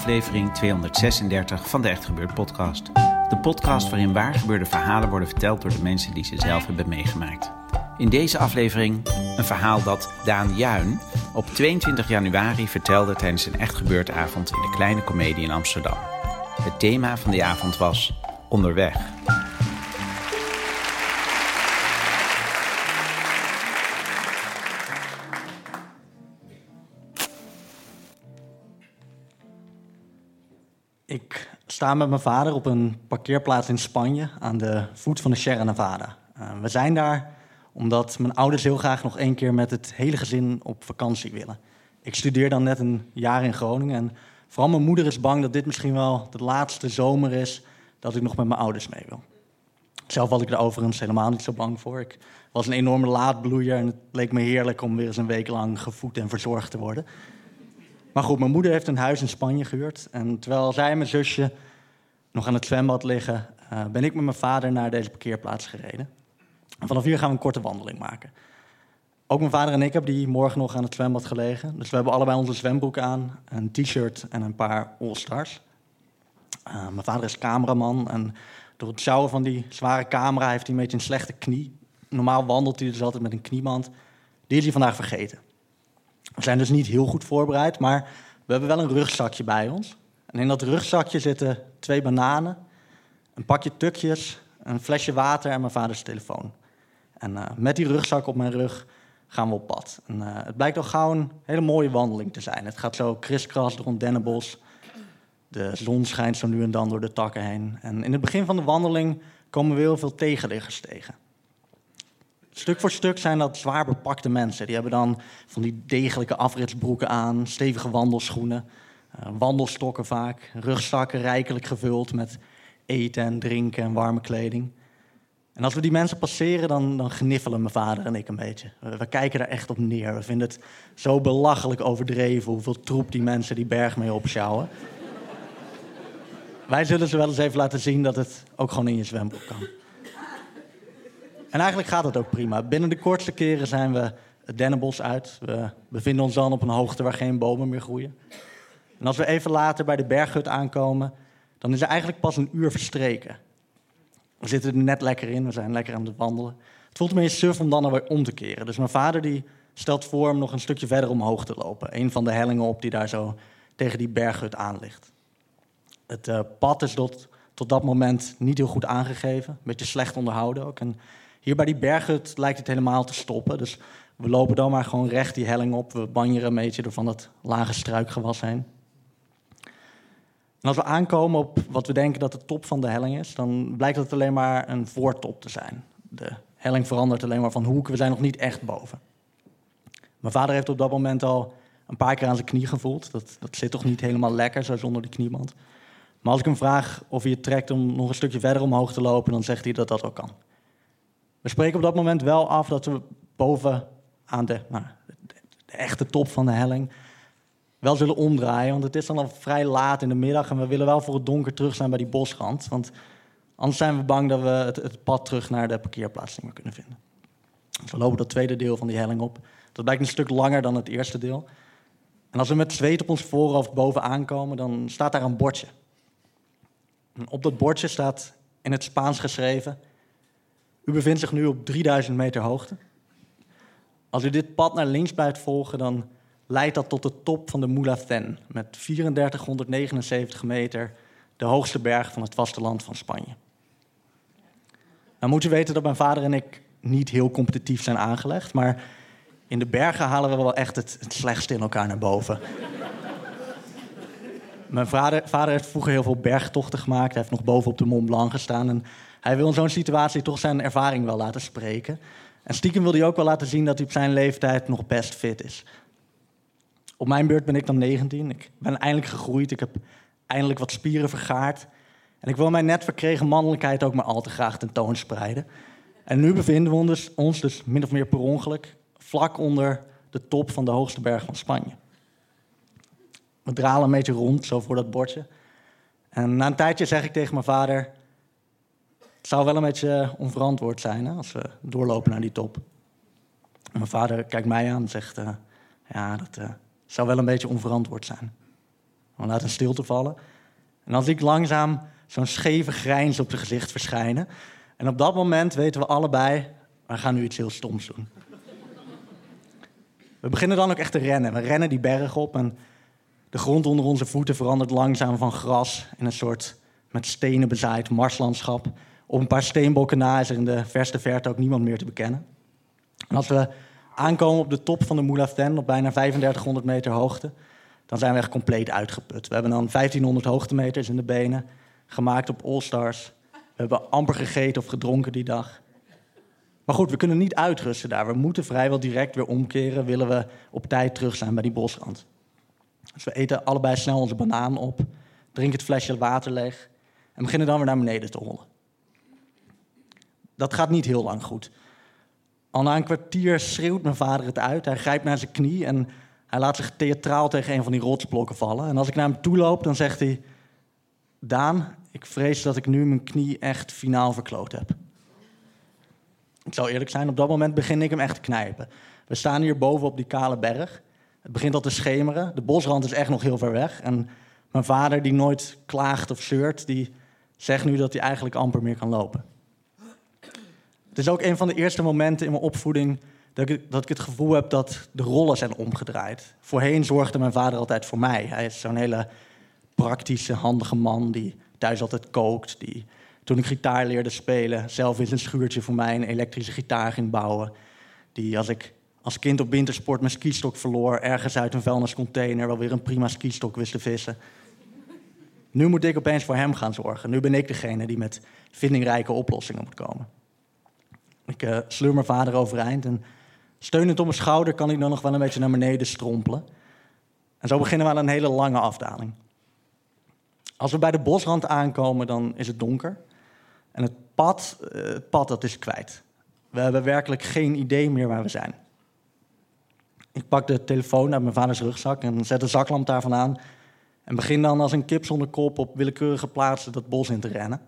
Aflevering 236 van de Echt Gebeurd podcast. De podcast waarin waargebeurde verhalen worden verteld door de mensen die ze zelf hebben meegemaakt. In deze aflevering een verhaal dat Daan Juin op 22 januari vertelde tijdens een Echt Gebeurd avond in de Kleine Comedie in Amsterdam. Het thema van die avond was Onderweg. Sta met mijn vader op een parkeerplaats in Spanje aan de voet van de Sierra Nevada. Uh, we zijn daar omdat mijn ouders heel graag nog één keer met het hele gezin op vakantie willen. Ik studeer dan net een jaar in Groningen en vooral mijn moeder is bang dat dit misschien wel de laatste zomer is dat ik nog met mijn ouders mee wil. Zelf was ik er overigens helemaal niet zo bang voor. Ik was een enorme laadbloeier en het leek me heerlijk om weer eens een week lang gevoed en verzorgd te worden. Maar goed, mijn moeder heeft een huis in Spanje gehuurd. En terwijl zij en mijn zusje nog aan het zwembad liggen, uh, ben ik met mijn vader naar deze parkeerplaats gereden. En vanaf hier gaan we een korte wandeling maken. Ook mijn vader en ik hebben die morgen nog aan het zwembad gelegen. Dus we hebben allebei onze zwembroek aan, een t-shirt en een paar All-Stars. Uh, mijn vader is cameraman en door het sjouwen van die zware camera heeft hij een beetje een slechte knie. Normaal wandelt hij dus altijd met een knieband. Die is hij vandaag vergeten. We zijn dus niet heel goed voorbereid, maar we hebben wel een rugzakje bij ons. En in dat rugzakje zitten twee bananen, een pakje tukjes, een flesje water en mijn vaders telefoon. En uh, met die rugzak op mijn rug gaan we op pad. En, uh, het blijkt al gauw een hele mooie wandeling te zijn. Het gaat zo kriskras een dennenbos. De zon schijnt zo nu en dan door de takken heen. En in het begin van de wandeling komen we heel veel tegenliggers tegen. Stuk voor stuk zijn dat zwaar bepakte mensen. Die hebben dan van die degelijke afritsbroeken aan, stevige wandelschoenen, wandelstokken vaak, rugzakken rijkelijk gevuld met eten en drinken en warme kleding. En als we die mensen passeren, dan, dan gniffelen mijn vader en ik een beetje. We, kijken daar echt op neer. We vinden het zo belachelijk overdreven hoeveel troep die mensen die berg mee opschouwen. Wij zullen ze wel eens even laten zien dat het ook gewoon in je zwembroek kan. En eigenlijk gaat het ook prima. Binnen de kortste keren zijn we het dennenbos uit. We bevinden ons dan op een hoogte waar geen bomen meer groeien. En als we even later bij de berghut aankomen, dan is er eigenlijk pas een uur verstreken. We zitten er net lekker in, we zijn lekker aan het wandelen. Het voelt me eens suf om dan alweer om te keren. Dus mijn vader die stelt voor om nog een stukje verder omhoog te lopen. Een van de hellingen op die daar zo tegen die berghut aan ligt. Het uh, pad is tot, tot dat moment niet heel goed aangegeven. Een beetje slecht onderhouden ook. En hier bij die berghut lijkt het helemaal te stoppen. Dus we lopen dan maar gewoon recht die helling op. We banjeren een beetje door van dat lage struikgewas heen. En als we aankomen op wat we denken dat de top van de helling is, dan blijkt het alleen maar een voortop te zijn. De helling verandert alleen maar van hoek, we zijn nog niet echt boven. Mijn vader heeft op dat moment al een paar keer aan zijn knie gevoeld. Dat, dat zit toch niet helemaal lekker, zo zonder die knieband. Maar als ik hem vraag of hij het trekt om nog een stukje verder omhoog te lopen, dan zegt hij dat dat ook kan. We spreken op dat moment wel af dat we boven aan de, nou, de echte top van de helling wel zullen omdraaien. Want het is dan al vrij laat in de middag en we willen wel voor het donker terug zijn bij die bosrand. Want anders zijn we bang dat we het, pad terug naar de parkeerplaats niet meer kunnen vinden. Dus we lopen dat tweede deel van die helling op. Dat blijkt een stuk langer dan het eerste deel. En als we met zweet op ons voorhoofd boven aankomen, dan staat daar een bordje. En op dat bordje staat in het Spaans geschreven: U bevindt zich nu op 3000 meter hoogte. Als u dit pad naar links blijft volgen, dan leidt dat tot de top van de Mulacén met 3479 meter, de hoogste berg van het vasteland van Spanje. Nou moet u weten dat mijn vader en ik niet heel competitief zijn aangelegd, maar in de bergen halen we wel echt het, slechtste in elkaar naar boven. Mijn vader, vader heeft vroeger heel veel bergtochten gemaakt. Hij heeft nog boven op de Mont Blanc gestaan. En hij wil in zo'n situatie toch zijn ervaring wel laten spreken. En stiekem wil hij ook wel laten zien dat hij op zijn leeftijd nog best fit is. Op mijn beurt ben ik dan 19. Ik ben eindelijk gegroeid. Ik heb eindelijk wat spieren vergaard. En ik wil mijn net verkregen mannelijkheid ook maar al te graag tentoonspreiden. En nu bevinden we ons dus, ons dus min of meer per ongeluk vlak onder de top van de hoogste berg van Spanje. We dralen een beetje rond, zo voor dat bordje. En na een tijdje zeg ik tegen mijn vader... Het zou wel een beetje onverantwoord zijn hè, als we doorlopen naar die top. Mijn vader kijkt mij aan en zegt... Uh, ja, dat uh, zou wel een beetje onverantwoord zijn. We laten een stilte vallen. En dan zie ik langzaam zo'n scheve grijns op zijn gezicht verschijnen. En op dat moment weten we allebei... we gaan nu iets heel stoms doen. We beginnen dan ook echt te rennen. We rennen die berg op en de grond onder onze voeten verandert langzaam van gras in een soort met stenen bezaaid marslandschap. Op een paar steenbokken na is er in de verste verte ook niemand meer te bekennen. En als we aankomen op de top van de Moulaften, op bijna 3500 meter hoogte, dan zijn we echt compleet uitgeput. We hebben dan 1500 hoogtemeters in de benen, gemaakt op All-Stars. We hebben amper gegeten of gedronken die dag. Maar goed, we kunnen niet uitrusten daar. We moeten vrijwel direct weer omkeren, willen we op tijd terug zijn bij die bosrand. Dus we eten allebei snel onze banaan op, drinken het flesje water leeg en beginnen dan weer naar beneden te rollen. Dat gaat niet heel lang goed. Al na een kwartier schreeuwt mijn vader het uit. Hij grijpt naar zijn knie en hij laat zich theatraal tegen een van die rotsblokken vallen. En als ik naar hem toe loop, dan zegt hij... Daan, ik vrees dat ik nu mijn knie echt finaal verkloot heb. Ik zal eerlijk zijn, op dat moment begin ik hem echt te knijpen. We staan hier boven op die kale berg. Het begint al te schemeren. De bosrand is echt nog heel ver weg. En mijn vader, die nooit klaagt of zeurt, die zegt nu dat hij eigenlijk amper meer kan lopen. Het is ook een van de eerste momenten in mijn opvoeding dat ik, dat ik het gevoel heb dat de rollen zijn omgedraaid. Voorheen zorgde mijn vader altijd voor mij. Hij is zo'n hele praktische, handige man die thuis altijd kookt. Die toen ik gitaar leerde spelen, zelf in zijn schuurtje voor mij een elektrische gitaar ging bouwen. Die als ik als kind op wintersport mijn skistok verloor, ergens uit een vuilniscontainer wel weer een prima skistok wist te vissen. Nu moet ik opeens voor hem gaan zorgen. Nu ben ik degene die met vindingrijke oplossingen moet komen. Ik uh, sleur mijn vader overeind en steunend op mijn schouder kan ik dan nog wel een beetje naar beneden strompelen. En zo beginnen we aan een hele lange afdaling. Als we bij de bosrand aankomen, dan is het donker. En het pad, uh, het pad dat is kwijt. We hebben werkelijk geen idee meer waar we zijn. Ik pak de telefoon uit mijn vaders rugzak en zet de zaklamp daarvan aan. En begin dan als een kip zonder kop op willekeurige plaatsen dat bos in te rennen.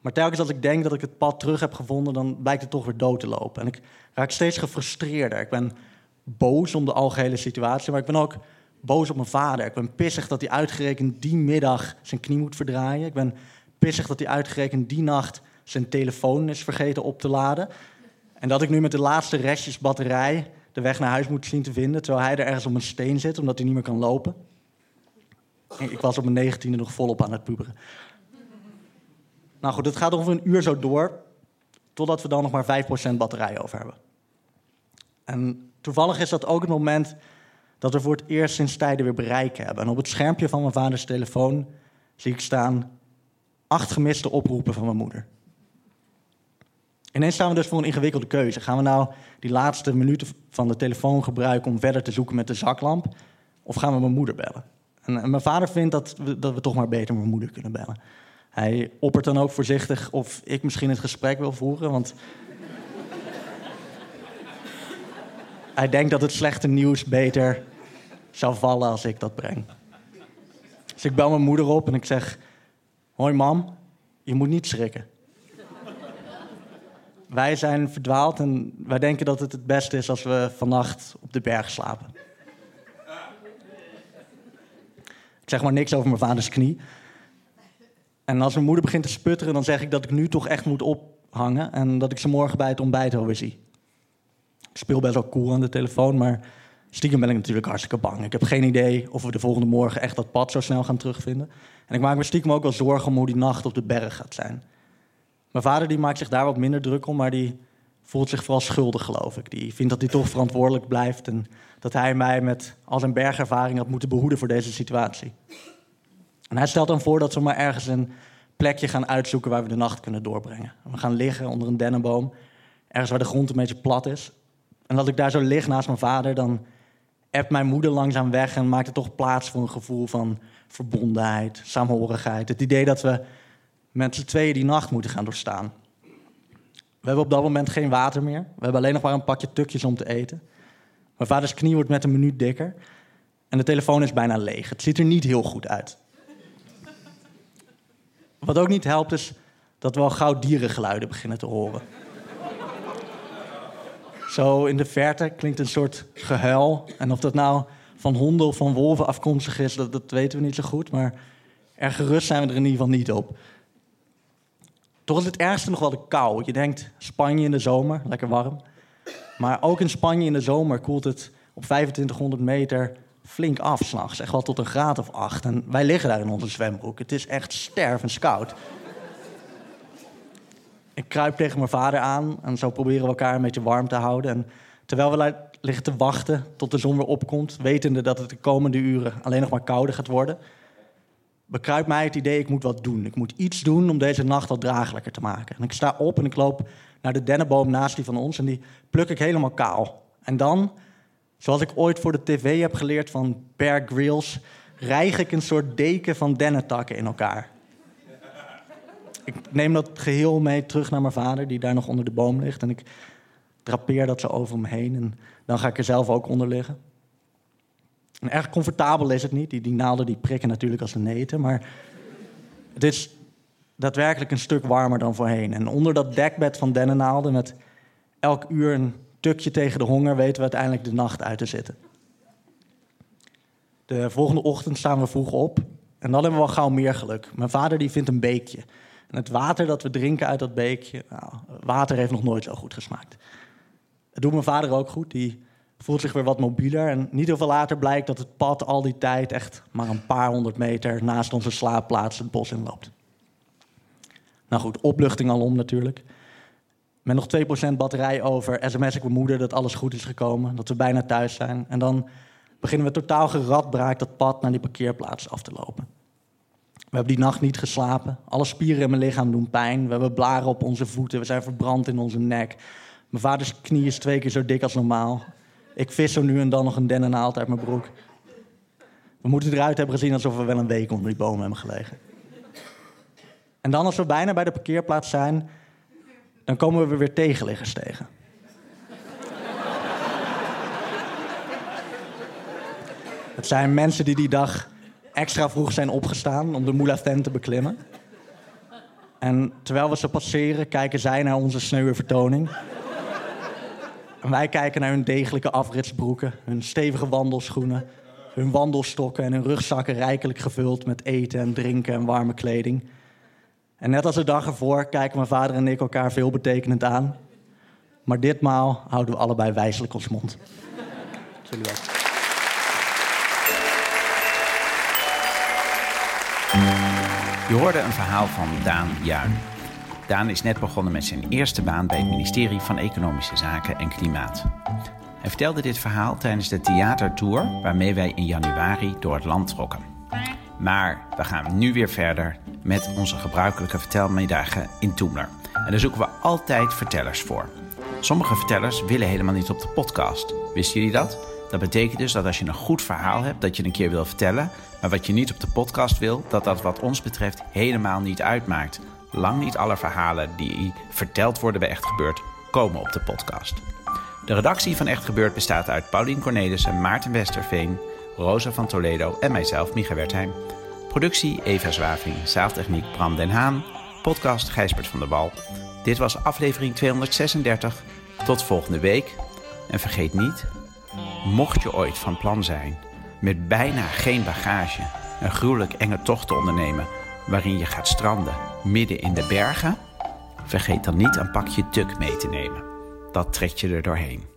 Maar telkens als ik denk dat ik het pad terug heb gevonden, dan blijkt het toch weer dood te lopen. En ik raak steeds gefrustreerder. Ik ben boos om de algehele situatie, maar ik ben ook boos op mijn vader. Ik ben pissig dat hij uitgerekend die middag zijn knie moet verdraaien. Ik ben pissig dat hij uitgerekend die nacht zijn telefoon is vergeten op te laden. En dat ik nu met de laatste restjes batterij de weg naar huis moet zien te vinden, terwijl hij er ergens op een steen zit, omdat hij niet meer kan lopen. Ik was op mijn negentiende nog volop aan het puberen. Nou goed, het gaat ongeveer een uur zo door, totdat we dan nog maar 5% batterij over hebben. En toevallig is dat ook het moment dat we voor het eerst sinds tijden weer bereik hebben. En op het schermpje van mijn vaders telefoon zie ik staan acht gemiste oproepen van mijn moeder. Ineens staan we dus voor een ingewikkelde keuze. Gaan we nou die laatste minuten van de telefoon gebruiken om verder te zoeken met de zaklamp? Of gaan we mijn moeder bellen? En, en mijn vader vindt dat we, dat we toch maar beter mijn moeder kunnen bellen. Hij oppert dan ook voorzichtig of ik misschien het gesprek wil voeren, want hij denkt dat het slechte nieuws beter zou vallen als ik dat breng. Dus ik bel mijn moeder op en ik zeg: Hoi mam, je moet niet schrikken. Wij zijn verdwaald en wij denken dat het het beste is als we vannacht op de berg slapen. Ik zeg maar niks over mijn vaders knie. En als mijn moeder begint te sputteren, dan zeg ik dat ik nu toch echt moet ophangen en dat ik ze morgen bij het ontbijt alweer zie. Ik speel best wel cool aan de telefoon, maar stiekem ben ik natuurlijk hartstikke bang. Ik heb geen idee of we de volgende morgen echt dat pad zo snel gaan terugvinden. En ik maak me stiekem ook wel zorgen om hoe die nacht op de berg gaat zijn. Mijn vader die maakt zich daar wat minder druk om, maar die voelt zich vooral schuldig, geloof ik. Die vindt dat hij toch verantwoordelijk blijft en dat hij mij met al zijn bergervaring had moeten behoeden voor deze situatie. En hij stelt dan voor dat we maar ergens een plekje gaan uitzoeken waar we de nacht kunnen doorbrengen. We gaan liggen onder een dennenboom, ergens waar de grond een beetje plat is. En dat ik daar zo lig naast mijn vader, dan appt mijn moeder langzaam weg en maakt er toch plaats voor een gevoel van verbondenheid, saamhorigheid. Het idee dat we met z'n tweeën die nacht moeten gaan doorstaan. We hebben op dat moment geen water meer. We hebben alleen nog maar een pakje tukjes om te eten. Mijn vaders knie wordt met een minuut dikker. En de telefoon is bijna leeg. Het ziet er niet heel goed uit. Wat ook niet helpt is dat we al gauw dierengeluiden beginnen te horen. Zo in de verte klinkt een soort gehuil. En of dat nou van honden of van wolven afkomstig is, dat, weten we niet zo goed. Maar erg gerust zijn we er in ieder geval niet op. Toch is het ergste nog wel de kou. Je denkt Spanje in de zomer, lekker warm. Maar ook in Spanje in de zomer koelt het op 2500 meter flink af s'nachts. Echt wel tot een graad of acht. En wij liggen daar in onze zwembroek. Het is echt stervenskoud. Ik kruip tegen mijn vader aan en zo proberen we elkaar een beetje warm te houden. En terwijl we liggen te wachten tot de zon weer opkomt, wetende dat het de komende uren alleen nog maar kouder gaat worden, bekruipt mij het idee, ik moet wat doen. Ik moet iets doen om deze nacht wat draaglijker te maken. En ik sta op en ik loop naar de dennenboom naast die van ons en die pluk ik helemaal kaal. En dan, zoals ik ooit voor de tv heb geleerd van Bear Grylls, rijg ik een soort deken van dennentakken in elkaar. Ik neem dat geheel mee terug naar mijn vader, die daar nog onder de boom ligt. En ik drapeer dat zo over me heen. En dan ga ik er zelf ook onder liggen. En erg comfortabel is het niet. Die, die naalden die prikken natuurlijk als een neten. Maar het is daadwerkelijk een stuk warmer dan voorheen. En onder dat dekbed van dennennaalden met elk uur een tukje tegen de honger... weten we uiteindelijk de nacht uit te zitten. De volgende ochtend staan we vroeg op. En dan hebben we wel gauw meer geluk. Mijn vader die vindt een beekje. En het water dat we drinken uit dat beekje... Nou, water heeft nog nooit zo goed gesmaakt. Het doet mijn vader ook goed. Die voelt zich weer wat mobieler. En niet heel veel later blijkt dat het pad al die tijd echt maar een paar honderd meter naast onze slaapplaats het bos inloopt. Nou goed, opluchting alom natuurlijk. Met nog 2% batterij over sms ik mijn moeder dat alles goed is gekomen, dat we bijna thuis zijn. En dan beginnen we totaal geradbraakt dat pad naar die parkeerplaats af te lopen. We hebben die nacht niet geslapen. Alle spieren in mijn lichaam doen pijn. We hebben blaren op onze voeten. We zijn verbrand in onze nek. Mijn vaders knie is twee keer zo dik als normaal. Ik vis zo nu en dan nog een dennennaald uit mijn broek. We moeten eruit hebben gezien alsof we wel een week onder die bomen hebben gelegen. En dan als we bijna bij de parkeerplaats zijn, dan komen we weer tegenliggers tegen. Het zijn mensen die die dag extra vroeg zijn opgestaan om de Moulafin te beklimmen. En terwijl we ze passeren, kijken zij naar onze sneuwe vertoning. En wij kijken naar hun degelijke afritsbroeken, hun stevige wandelschoenen, hun wandelstokken en hun rugzakken rijkelijk gevuld met eten en drinken en warme kleding. En net als de dag ervoor kijken mijn vader en ik elkaar veelbetekenend aan. Maar ditmaal houden we allebei wijselijk ons mond. Jullie wel. Je hoorde een verhaal van Daan Juin. Daan is net begonnen met zijn eerste baan bij het ministerie van Economische Zaken en Klimaat. Hij vertelde dit verhaal tijdens de theatertour waarmee wij in januari door het land trokken. Maar we gaan nu weer verder met onze gebruikelijke vertelmiddagen in Toemler. En daar zoeken we altijd vertellers voor. Sommige vertellers willen helemaal niet op de podcast. Wisten jullie dat? Dat betekent dus dat als je een goed verhaal hebt dat je een keer wil vertellen, maar wat je niet op de podcast wil, dat dat wat ons betreft helemaal niet uitmaakt. Lang niet alle verhalen die verteld worden bij Echt Gebeurd komen op de podcast. De redactie van Echt Gebeurd bestaat uit Paulien Cornelissen, Maarten Westerveen, Rosa van Toledo en mijzelf, Micha Wertheim. Productie Eva Zwaving, zaaltechniek Bram den Haan, podcast Gijsbert van der Wal. Dit was aflevering 236. Tot volgende week. En vergeet niet, mocht je ooit van plan zijn met bijna geen bagage een gruwelijk enge tocht te ondernemen waarin je gaat stranden midden in de bergen, vergeet dan niet een pakje tuk mee te nemen. Dat trekt je er doorheen.